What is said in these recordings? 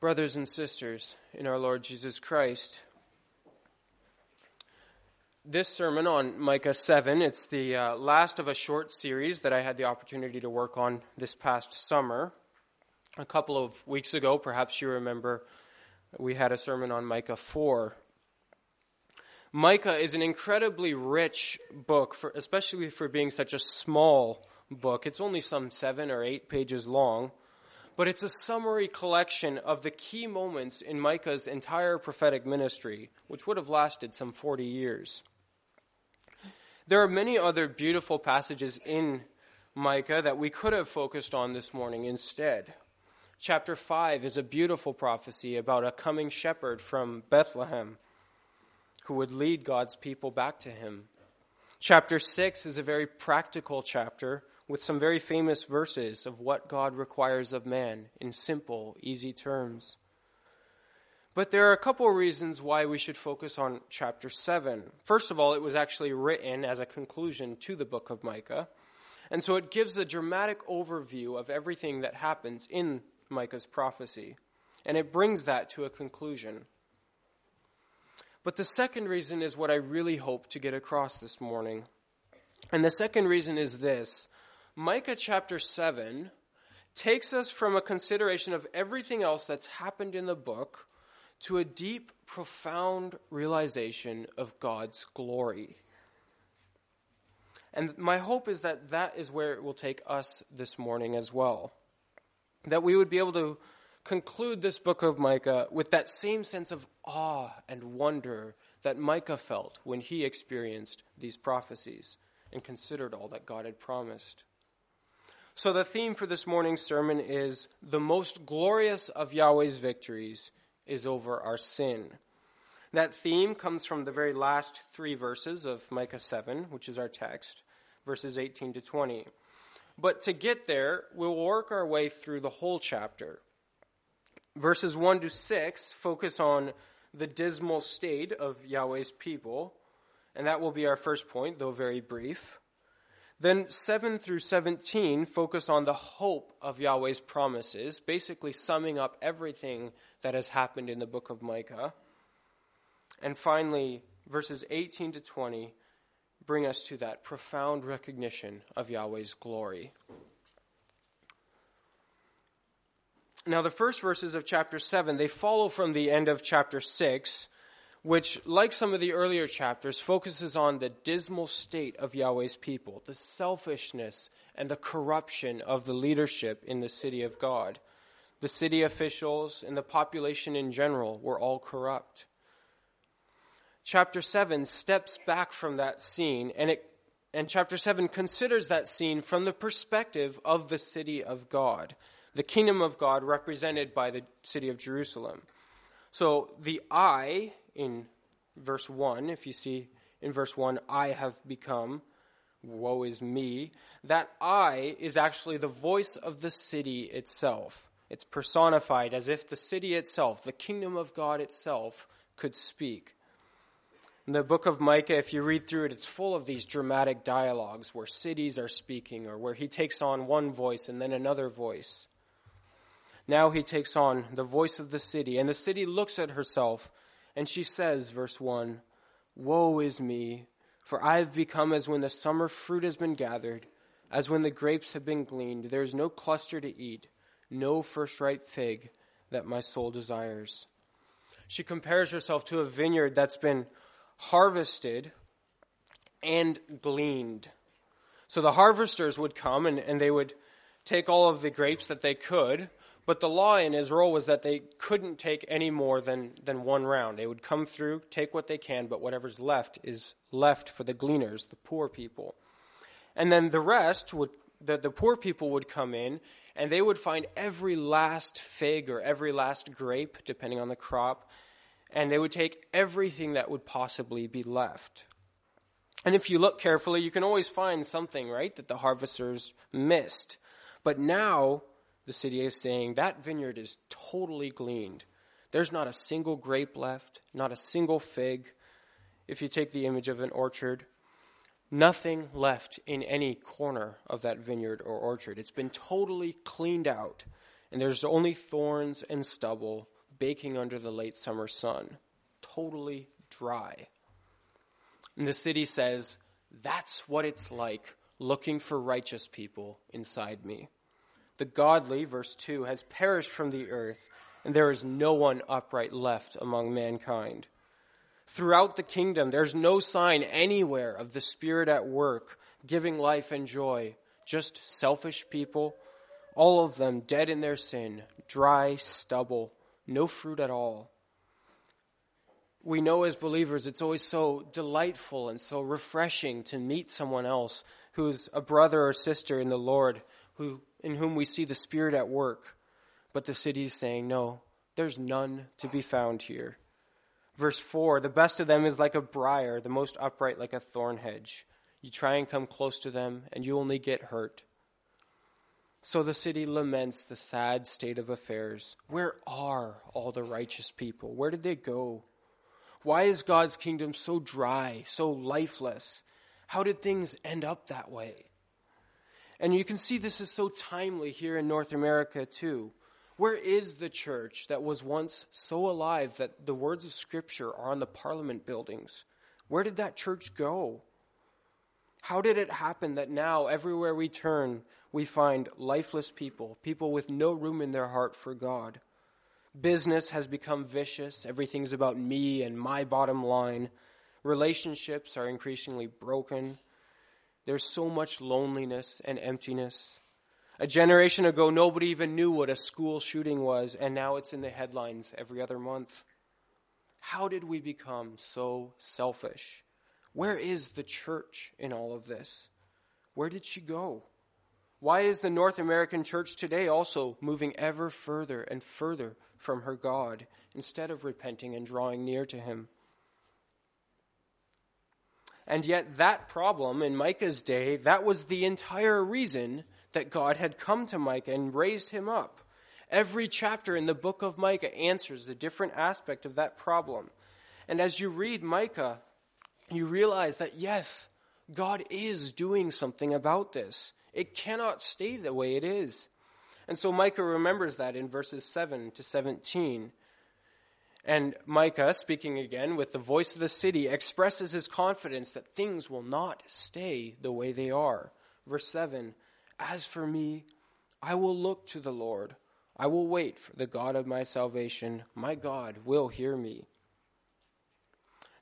Brothers and sisters in our Lord Jesus Christ, this sermon on Micah 7, it's the uh, last of a short series that I had the opportunity to work on this past summer. A couple of weeks ago, perhaps you remember, we had a sermon on Micah 4. Micah is an incredibly rich book, for, especially for being such a small book. It's only some seven or eight pages long, but it's a summary collection of the key moments in Micah's entire prophetic ministry, which would have lasted some 40 years. There are many other beautiful passages in Micah that we could have focused on this morning instead. Chapter 5 is a beautiful prophecy about a coming shepherd from Bethlehem who would lead God's people back to him. Chapter 6 is a very practical chapter with some very famous verses of what God requires of man in simple, easy terms. But there are a couple of reasons why we should focus on chapter 7. First of all, it was actually written as a conclusion to the book of Micah. And so it gives a dramatic overview of everything that happens in Micah's prophecy. And it brings that to a conclusion. But the second reason is what I really hope to get across this morning. And the second reason is this Micah chapter 7 takes us from a consideration of everything else that's happened in the book to a deep, profound realization of God's glory. And my hope is that that is where it will take us this morning as well. That we would be able to conclude this book of Micah with that same sense of awe and wonder that Micah felt when he experienced these prophecies and considered all that God had promised. So, the theme for this morning's sermon is the most glorious of Yahweh's victories is over our sin. That theme comes from the very last three verses of Micah 7, which is our text, verses 18 to 20. But to get there, we'll work our way through the whole chapter. Verses 1 to 6 focus on the dismal state of Yahweh's people, and that will be our first point, though very brief. Then 7 through 17 focus on the hope of Yahweh's promises, basically summing up everything that has happened in the book of Micah. And finally, verses 18 to 20 bring us to that profound recognition of Yahweh's glory. Now, the first verses of chapter 7, they follow from the end of chapter 6 which, like some of the earlier chapters, focuses on the dismal state of Yahweh's people, the selfishness and the corruption of the leadership in the city of God. The city officials and the population in general were all corrupt. Chapter 7 steps back from that scene, and, it, and chapter 7 considers that scene from the perspective of the city of God, the kingdom of God represented by the city of Jerusalem. So the I in verse 1, if you see in verse 1, I have become, woe is me, that I is actually the voice of the city itself. It's personified as if the city itself, the kingdom of God itself, could speak. In the book of Micah, if you read through it, it's full of these dramatic dialogues where cities are speaking or where he takes on one voice and then another voice. Now he takes on the voice of the city, and the city looks at herself and she says, verse 1 Woe is me, for I have become as when the summer fruit has been gathered, as when the grapes have been gleaned. There is no cluster to eat, no first ripe fig that my soul desires. She compares herself to a vineyard that's been harvested and gleaned. So the harvesters would come and, and they would take all of the grapes that they could, but the law in Israel was that they couldn't take any more than, than one round. They would come through, take what they can, but whatever's left is left for the gleaners, the poor people. And then the rest would, the, the poor people would come in and they would find every last fig or every last grape, depending on the crop, and they would take everything that would possibly be left. And if you look carefully, you can always find something, right, that the harvesters missed. But now the city is saying that vineyard is totally gleaned. There's not a single grape left, not a single fig. If you take the image of an orchard, nothing left in any corner of that vineyard or orchard. It's been totally cleaned out. and there's only thorns and stubble baking under the late summer sun. Totally dry. And the city says, That's what it's like looking for righteous people inside me. The godly, verse 2, has perished from the earth, and there is no one upright left among mankind. Throughout the kingdom, there's no sign anywhere of the Spirit at work, giving life and joy. Just selfish people, all of them dead in their sin, dry stubble, no fruit at all. We know as believers it's always so delightful and so refreshing to meet someone else who's a brother or sister in the Lord, who, in whom we see the Spirit at work. But the city is saying, No, there's none to be found here. Verse 4 The best of them is like a briar, the most upright like a thorn hedge. You try and come close to them, and you only get hurt. So the city laments the sad state of affairs. Where are all the righteous people? Where did they go? Why is God's kingdom so dry, so lifeless? How did things end up that way? And you can see this is so timely here in North America, too. Where is the church that was once so alive that the words of Scripture are on the parliament buildings? Where did that church go? How did it happen that now, everywhere we turn, we find lifeless people, people with no room in their heart for God? Business has become vicious. Everything's about me and my bottom line. Relationships are increasingly broken. There's so much loneliness and emptiness. A generation ago, nobody even knew what a school shooting was, and now it's in the headlines every other month. How did we become so selfish? Where is the church in all of this? Where did she go? Why is the North American church today also moving ever further and further from her God instead of repenting and drawing near to Him? And yet, that problem in Micah's day, that was the entire reason that God had come to Micah and raised him up. Every chapter in the book of Micah answers the different aspect of that problem. And as you read Micah, you realize that yes, God is doing something about this. It cannot stay the way it is. And so Micah remembers that in verses 7 to 17. And Micah, speaking again with the voice of the city, expresses his confidence that things will not stay the way they are. Verse 7 As for me, I will look to the Lord. I will wait for the God of my salvation. My God will hear me.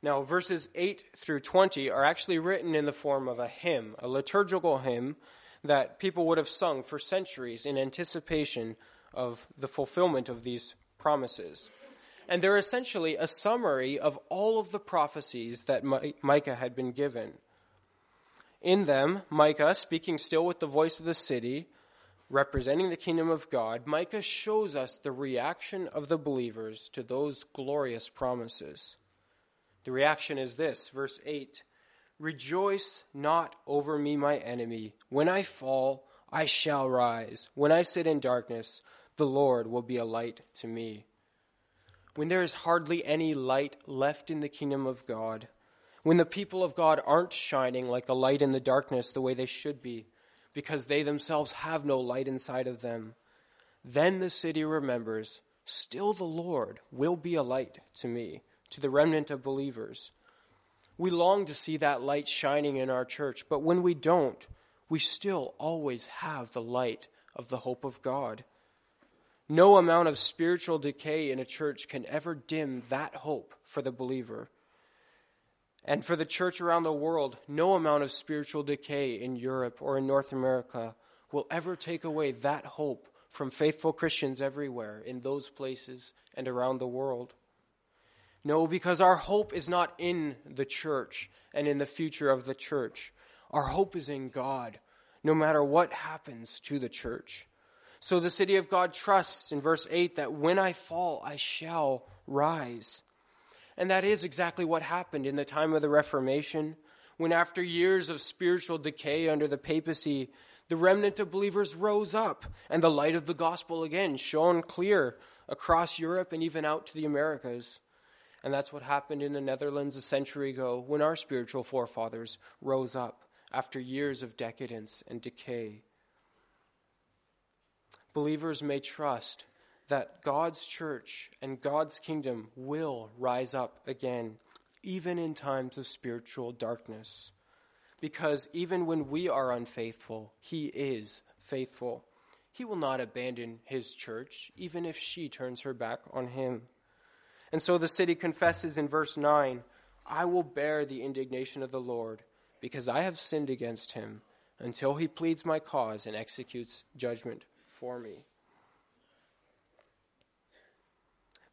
Now, verses 8 through 20 are actually written in the form of a hymn, a liturgical hymn that people would have sung for centuries in anticipation of the fulfillment of these promises. And they're essentially a summary of all of the prophecies that Micah had been given. In them, Micah, speaking still with the voice of the city, representing the kingdom of God, Micah shows us the reaction of the believers to those glorious promises. The reaction is this, verse 8 Rejoice not over me, my enemy. When I fall, I shall rise. When I sit in darkness, the Lord will be a light to me. When there is hardly any light left in the kingdom of God, when the people of God aren't shining like a light in the darkness the way they should be, because they themselves have no light inside of them, then the city remembers, still the Lord will be a light to me to the remnant of believers. We long to see that light shining in our church, but when we don't, we still always have the light of the hope of God. No amount of spiritual decay in a church can ever dim that hope for the believer. And for the church around the world, no amount of spiritual decay in Europe or in North America will ever take away that hope from faithful Christians everywhere in those places and around the world. No, because our hope is not in the church and in the future of the church. Our hope is in God, no matter what happens to the church. So the city of God trusts in verse 8 that when I fall, I shall rise. And that is exactly what happened in the time of the Reformation, when after years of spiritual decay under the papacy, the remnant of believers rose up, and the light of the gospel again shone clear across Europe and even out to the Americas. And that's what happened in the Netherlands a century ago when our spiritual forefathers rose up after years of decadence and decay. Believers may trust that God's church and God's kingdom will rise up again, even in times of spiritual darkness. Because even when we are unfaithful, He is faithful. He will not abandon His church, even if she turns her back on Him. And so the city confesses in verse 9 I will bear the indignation of the Lord, because I have sinned against Him, until He pleads my cause and executes judgment for me.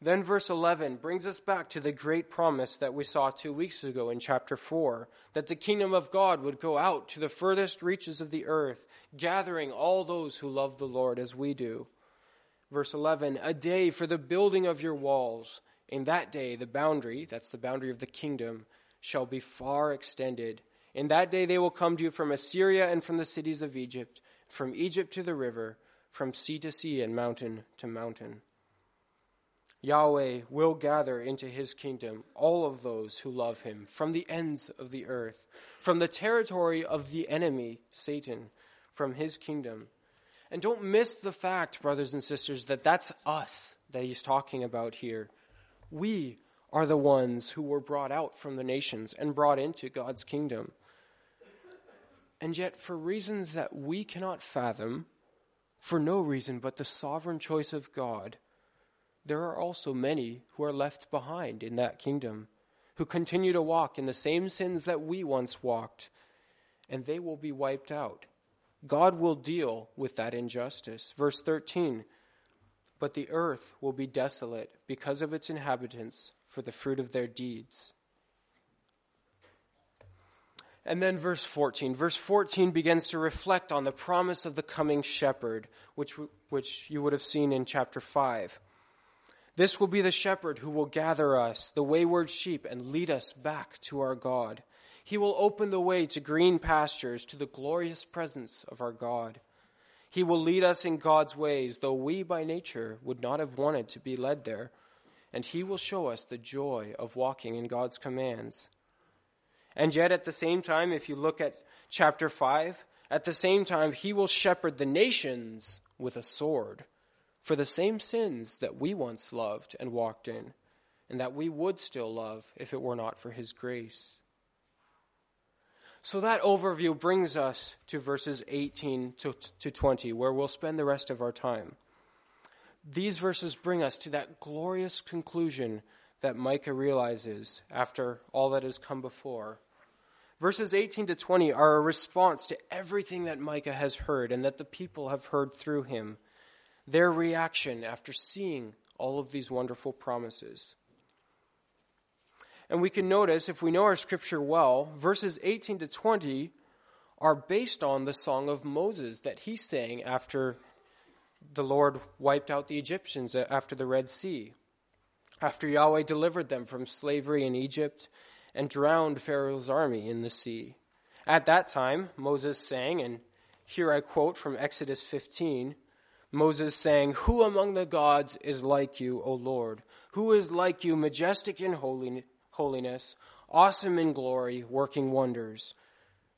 Then, verse 11 brings us back to the great promise that we saw two weeks ago in chapter 4 that the kingdom of God would go out to the furthest reaches of the earth, gathering all those who love the Lord as we do. Verse 11 A day for the building of your walls. In that day, the boundary, that's the boundary of the kingdom, shall be far extended. In that day, they will come to you from Assyria and from the cities of Egypt, from Egypt to the river, from sea to sea and mountain to mountain. Yahweh will gather into his kingdom all of those who love him from the ends of the earth, from the territory of the enemy, Satan, from his kingdom. And don't miss the fact, brothers and sisters, that that's us that he's talking about here. We are the ones who were brought out from the nations and brought into God's kingdom. And yet, for reasons that we cannot fathom, for no reason but the sovereign choice of God, there are also many who are left behind in that kingdom, who continue to walk in the same sins that we once walked, and they will be wiped out. God will deal with that injustice. Verse 13 But the earth will be desolate because of its inhabitants for the fruit of their deeds. And then verse 14. Verse 14 begins to reflect on the promise of the coming shepherd, which, which you would have seen in chapter 5. This will be the shepherd who will gather us, the wayward sheep, and lead us back to our God. He will open the way to green pastures, to the glorious presence of our God. He will lead us in God's ways, though we by nature would not have wanted to be led there. And He will show us the joy of walking in God's commands. And yet, at the same time, if you look at chapter 5, at the same time, He will shepherd the nations with a sword for the same sins that we once loved and walked in, and that we would still love if it were not for his grace. So that overview brings us to verses 18 to, to 20, where we'll spend the rest of our time. These verses bring us to that glorious conclusion that Micah realizes after all that has come before. Verses 18 to 20 are a response to everything that Micah has heard and that the people have heard through him their reaction after seeing all of these wonderful promises. And we can notice, if we know our scripture well, verses 18 to 20 are based on the song of Moses that he sang after the Lord wiped out the Egyptians after the Red Sea, after Yahweh delivered them from slavery in Egypt and drowned Pharaoh's army in the sea. At that time, Moses sang, and here I quote from Exodus 15 Moses saying, Who among the gods is like you, O Lord? Who is like you, majestic in holiness, awesome in glory, working wonders?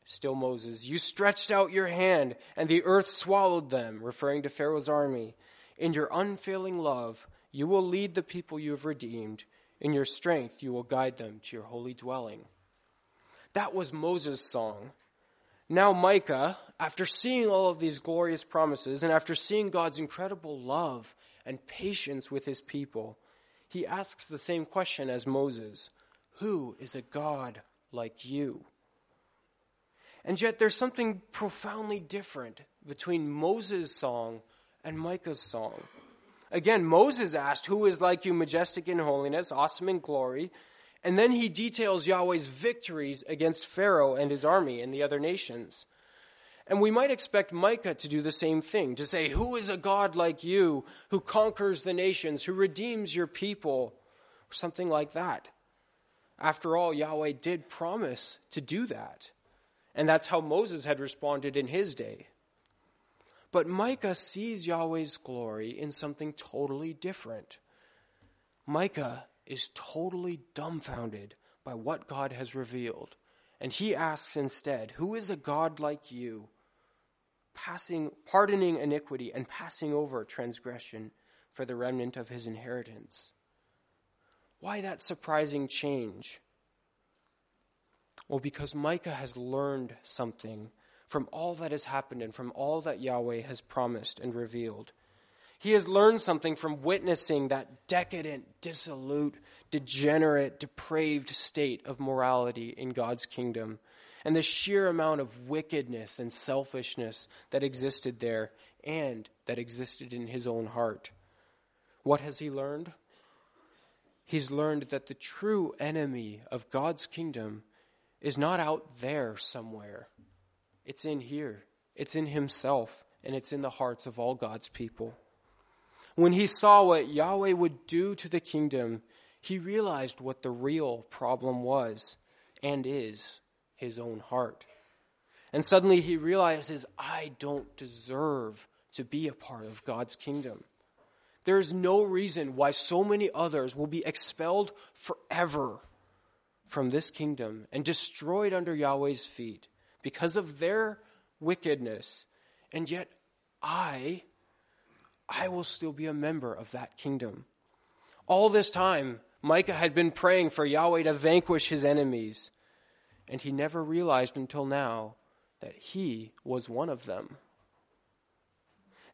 Still Moses, you stretched out your hand, and the earth swallowed them, referring to Pharaoh's army. In your unfailing love, you will lead the people you have redeemed. In your strength, you will guide them to your holy dwelling. That was Moses' song. Now, Micah, after seeing all of these glorious promises and after seeing God's incredible love and patience with his people, he asks the same question as Moses Who is a God like you? And yet, there's something profoundly different between Moses' song and Micah's song. Again, Moses asked, Who is like you, majestic in holiness, awesome in glory? And then he details Yahweh's victories against Pharaoh and his army and the other nations. And we might expect Micah to do the same thing, to say, Who is a God like you who conquers the nations, who redeems your people? Something like that. After all, Yahweh did promise to do that. And that's how Moses had responded in his day. But Micah sees Yahweh's glory in something totally different. Micah is totally dumbfounded by what God has revealed. And he asks instead, Who is a God like you? passing, pardoning iniquity and passing over transgression for the remnant of his inheritance. Why that surprising change? Well, because Micah has learned something from all that has happened and from all that Yahweh has promised and revealed. He has learned something from witnessing that decadent, dissolute, degenerate, depraved state of morality in God's kingdom and the sheer amount of wickedness and selfishness that existed there and that existed in his own heart. What has he learned? He's learned that the true enemy of God's kingdom is not out there somewhere. It's in here. It's in himself, and it's in the hearts of all God's people. When he saw what Yahweh would do to the kingdom, he realized what the real problem was and is his own heart. And suddenly he realizes, I don't deserve to be a part of God's kingdom. There is no reason why so many others will be expelled forever from this kingdom and destroyed under Yahweh's feet because of their wickedness. And yet I, I will still be a member of that kingdom. All this time, Micah had been praying for Yahweh to vanquish his enemies, and he never realized until now that he was one of them.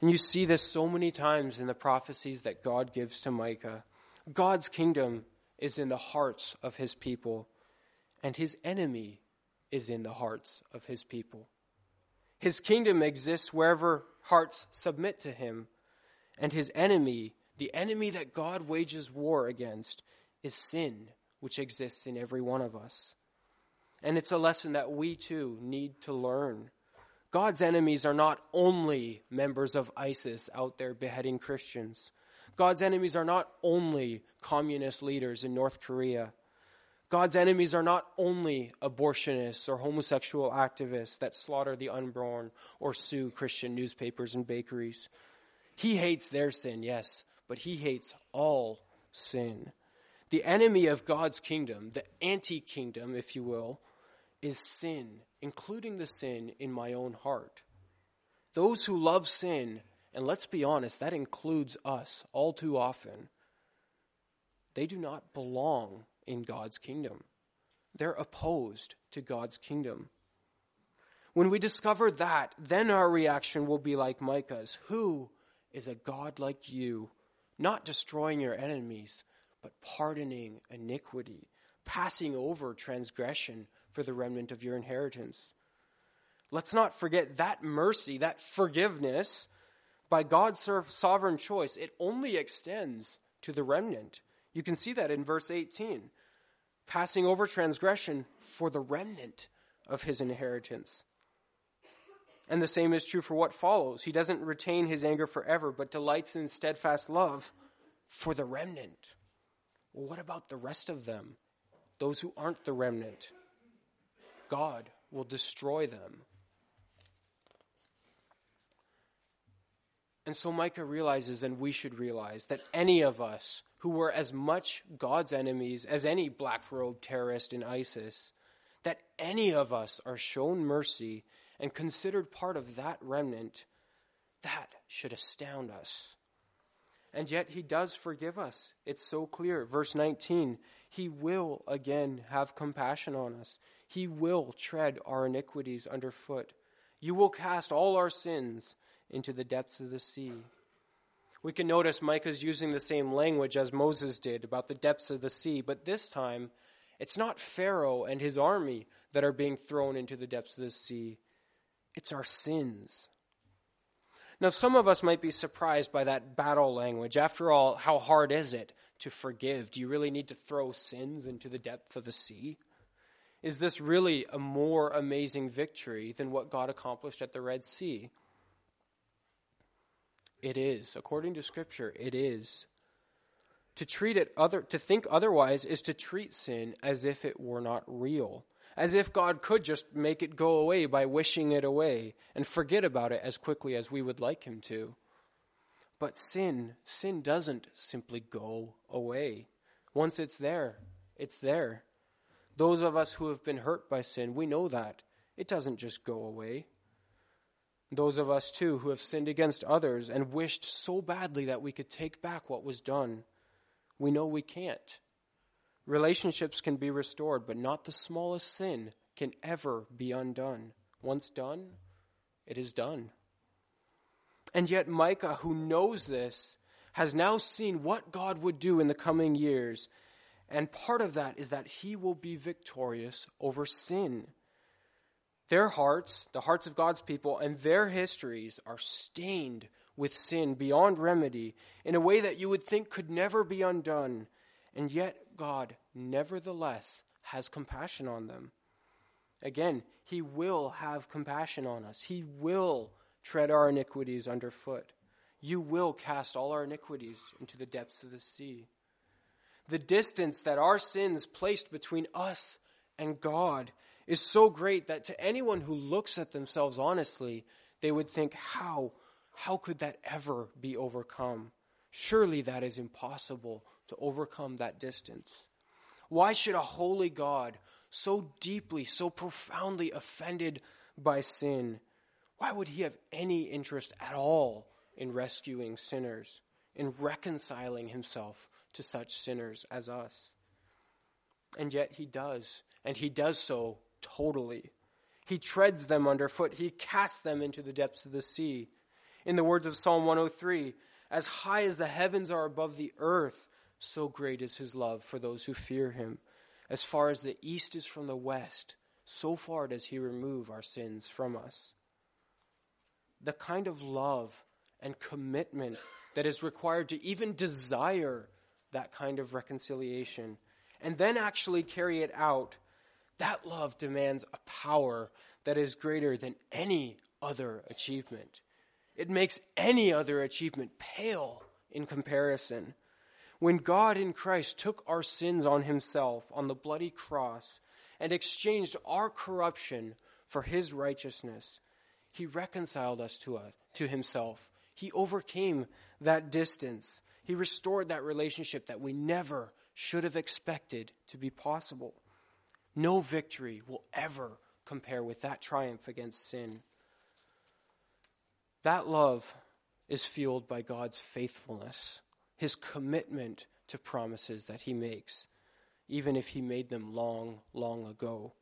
And you see this so many times in the prophecies that God gives to Micah. God's kingdom is in the hearts of his people, and his enemy is in the hearts of his people. His kingdom exists wherever hearts submit to him, and his enemy, the enemy that God wages war against, is sin, which exists in every one of us. And it's a lesson that we too need to learn. God's enemies are not only members of ISIS out there beheading Christians. God's enemies are not only communist leaders in North Korea. God's enemies are not only abortionists or homosexual activists that slaughter the unborn or sue Christian newspapers and bakeries. He hates their sin, yes, but he hates all sin. The enemy of God's kingdom, the anti kingdom, if you will, is sin including the sin in my own heart. Those who love sin, and let's be honest, that includes us all too often, they do not belong in God's kingdom. They're opposed to God's kingdom. When we discover that, then our reaction will be like Micah's Who is a God like you, not destroying your enemies, but pardoning iniquity, passing over transgression for the remnant of your inheritance. Let's not forget that mercy, that forgiveness, by God's sovereign choice, it only extends to the remnant. You can see that in verse 18. Passing over transgression for the remnant of his inheritance. And the same is true for what follows. He doesn't retain his anger forever, but delights in steadfast love for the remnant. Well, what about the rest of them? Those who aren't the remnant? God will destroy them. And so Micah realizes, and we should realize, that any of us who were as much God's enemies as any black robed terrorist in ISIS, that any of us are shown mercy and considered part of that remnant, that should astound us. And yet he does forgive us. It's so clear. Verse 19 He will again have compassion on us. He will tread our iniquities underfoot. You will cast all our sins into the depths of the sea. We can notice Micah's using the same language as Moses did about the depths of the sea, but this time it's not Pharaoh and his army that are being thrown into the depths of the sea, it's our sins. Now, some of us might be surprised by that battle language. After all, how hard is it to forgive? Do you really need to throw sins into the depth of the sea? Is this really a more amazing victory than what God accomplished at the Red Sea? It is. According to Scripture, it is. To treat it other to think otherwise is to treat sin as if it were not real. As if God could just make it go away by wishing it away and forget about it as quickly as we would like him to. But sin, sin doesn't simply go away. Once it's there, it's there. Those of us who have been hurt by sin, we know that. It doesn't just go away. Those of us, too, who have sinned against others and wished so badly that we could take back what was done, we know we can't. Relationships can be restored, but not the smallest sin can ever be undone. Once done, it is done. And yet, Micah, who knows this, has now seen what God would do in the coming years. And part of that is that he will be victorious over sin. Their hearts, the hearts of God's people, and their histories are stained with sin beyond remedy in a way that you would think could never be undone. And yet, God, nevertheless, has compassion on them. Again, He will have compassion on us. He will tread our iniquities underfoot. You will cast all our iniquities into the depths of the sea. The distance that our sins placed between us and God is so great that to anyone who looks at themselves honestly, they would think, how, how could that ever be overcome? Surely that is impossible to overcome that distance. Why should a holy God, so deeply, so profoundly offended by sin, why would he have any interest at all in rescuing sinners, in reconciling himself to such sinners as us? And yet he does, and he does so totally. He treads them underfoot, he casts them into the depths of the sea. In the words of Psalm 103, as high as the heavens are above the earth, so great is his love for those who fear him. As far as the east is from the west, so far does he remove our sins from us. The kind of love and commitment that is required to even desire that kind of reconciliation and then actually carry it out, that love demands a power that is greater than any other achievement. It makes any other achievement pale in comparison. When God in Christ took our sins on himself on the bloody cross and exchanged our corruption for his righteousness, he reconciled us to, us, to himself. He overcame that distance. He restored that relationship that we never should have expected to be possible. No victory will ever compare with that triumph against sin. That love is fueled by God's faithfulness, his commitment to promises that he makes, even if he made them long, long ago.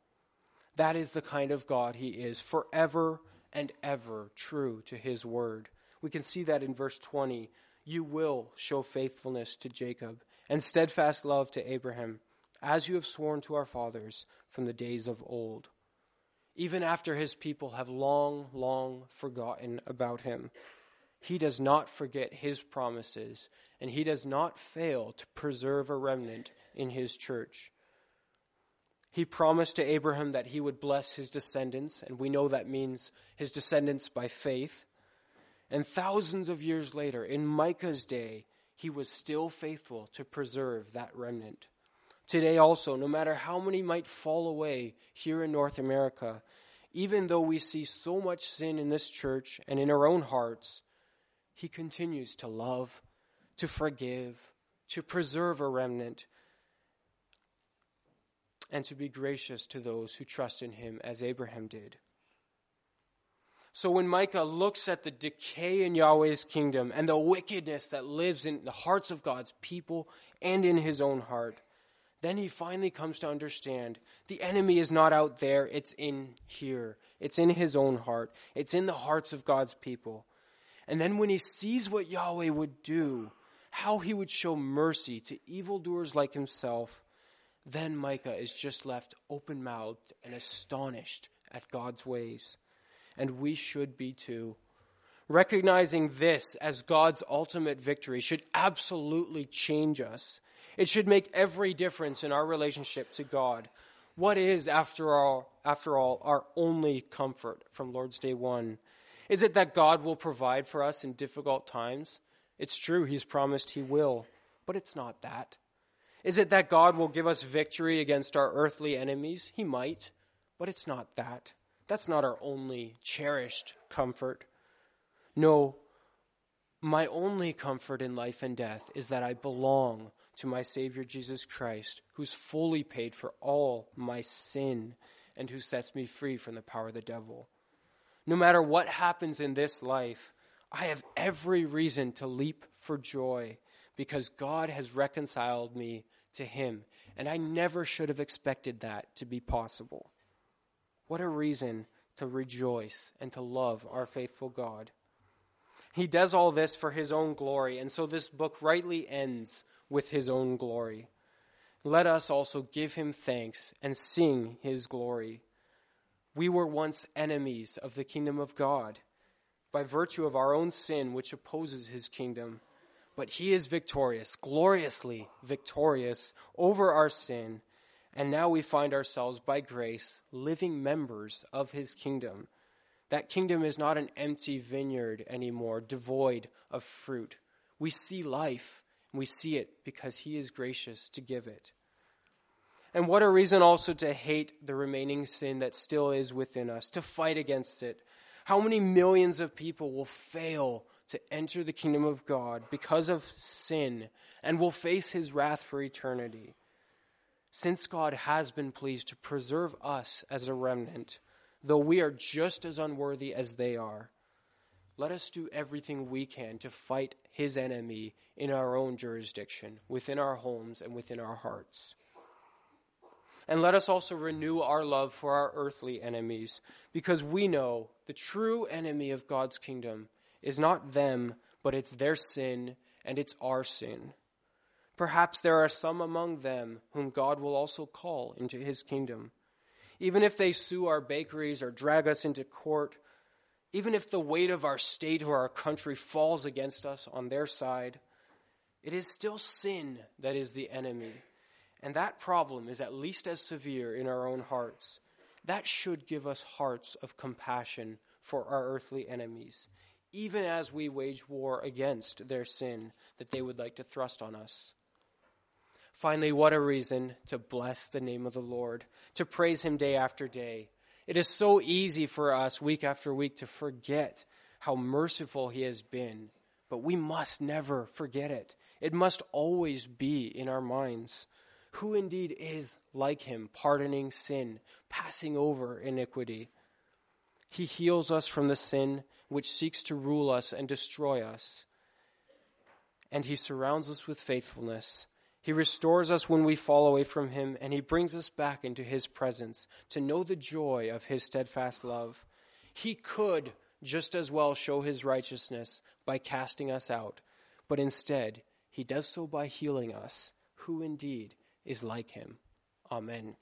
That is the kind of God he is, forever and ever true to his word. We can see that in verse 20. You will show faithfulness to Jacob and steadfast love to Abraham, as you have sworn to our fathers from the days of old even after his people have long, long forgotten about him. He does not forget his promises, and he does not fail to preserve a remnant in his church. He promised to Abraham that he would bless his descendants, and we know that means his descendants by faith. And thousands of years later, in Micah's day, he was still faithful to preserve that remnant. Today, also, no matter how many might fall away here in North America, even though we see so much sin in this church and in our own hearts, He continues to love, to forgive, to preserve a remnant, and to be gracious to those who trust in Him as Abraham did. So when Micah looks at the decay in Yahweh's kingdom and the wickedness that lives in the hearts of God's people and in his own heart, then he finally comes to understand the enemy is not out there, it's in here. It's in his own heart, it's in the hearts of God's people. And then when he sees what Yahweh would do, how he would show mercy to evildoers like himself, then Micah is just left open mouthed and astonished at God's ways. And we should be too. Recognizing this as God's ultimate victory should absolutely change us it should make every difference in our relationship to God. What is, after all, after all, our only comfort from Lord's Day 1? Is it that God will provide for us in difficult times? It's true, He's promised He will, but it's not that. Is it that God will give us victory against our earthly enemies? He might, but it's not that. That's not our only cherished comfort. No, my only comfort in life and death is that I belong to my Savior Jesus Christ, who's fully paid for all my sin and who sets me free from the power of the devil. No matter what happens in this life, I have every reason to leap for joy because God has reconciled me to Him. And I never should have expected that to be possible. What a reason to rejoice and to love our faithful God. He does all this for His own glory, and so this book rightly ends with His own glory. Let us also give Him thanks and sing His glory. We were once enemies of the kingdom of God by virtue of our own sin, which opposes his kingdom. But he is victorious, gloriously victorious over our sin. And now we find ourselves, by grace, living members of his kingdom. That kingdom is not an empty vineyard anymore, devoid of fruit. We see life, we see it because he is gracious to give it. And what a reason also to hate the remaining sin that still is within us, to fight against it. How many millions of people will fail to enter the kingdom of God because of sin and will face his wrath for eternity? Since God has been pleased to preserve us as a remnant, though we are just as unworthy as they are, let us do everything we can to fight his enemy in our own jurisdiction, within our homes and within our hearts. And let us also renew our love for our earthly enemies, because we know the true enemy of God's kingdom is not them, but it's their sin and it's our sin. Perhaps there are some among them whom God will also call into his kingdom. Even if they sue our bakeries or drag us into court, even if the weight of our state or our country falls against us on their side, it is still sin that is the enemy and that problem is at least as severe in our own hearts. That should give us hearts of compassion for our earthly enemies, even as we wage war against their sin that they would like to thrust on us. Finally, what a reason to bless the name of the Lord, to praise Him day after day. It is so easy for us week after week to forget how merciful He has been, but we must never forget it. It must always be in our minds. Who indeed is like him, pardoning sin, passing over iniquity? He heals us from the sin which seeks to rule us and destroy us. And he surrounds us with faithfulness. He restores us when we fall away from him, and he brings us back into his presence to know the joy of his steadfast love. He could just as well show his righteousness by casting us out, but instead, he does so by healing us, who indeed is like him. Amen.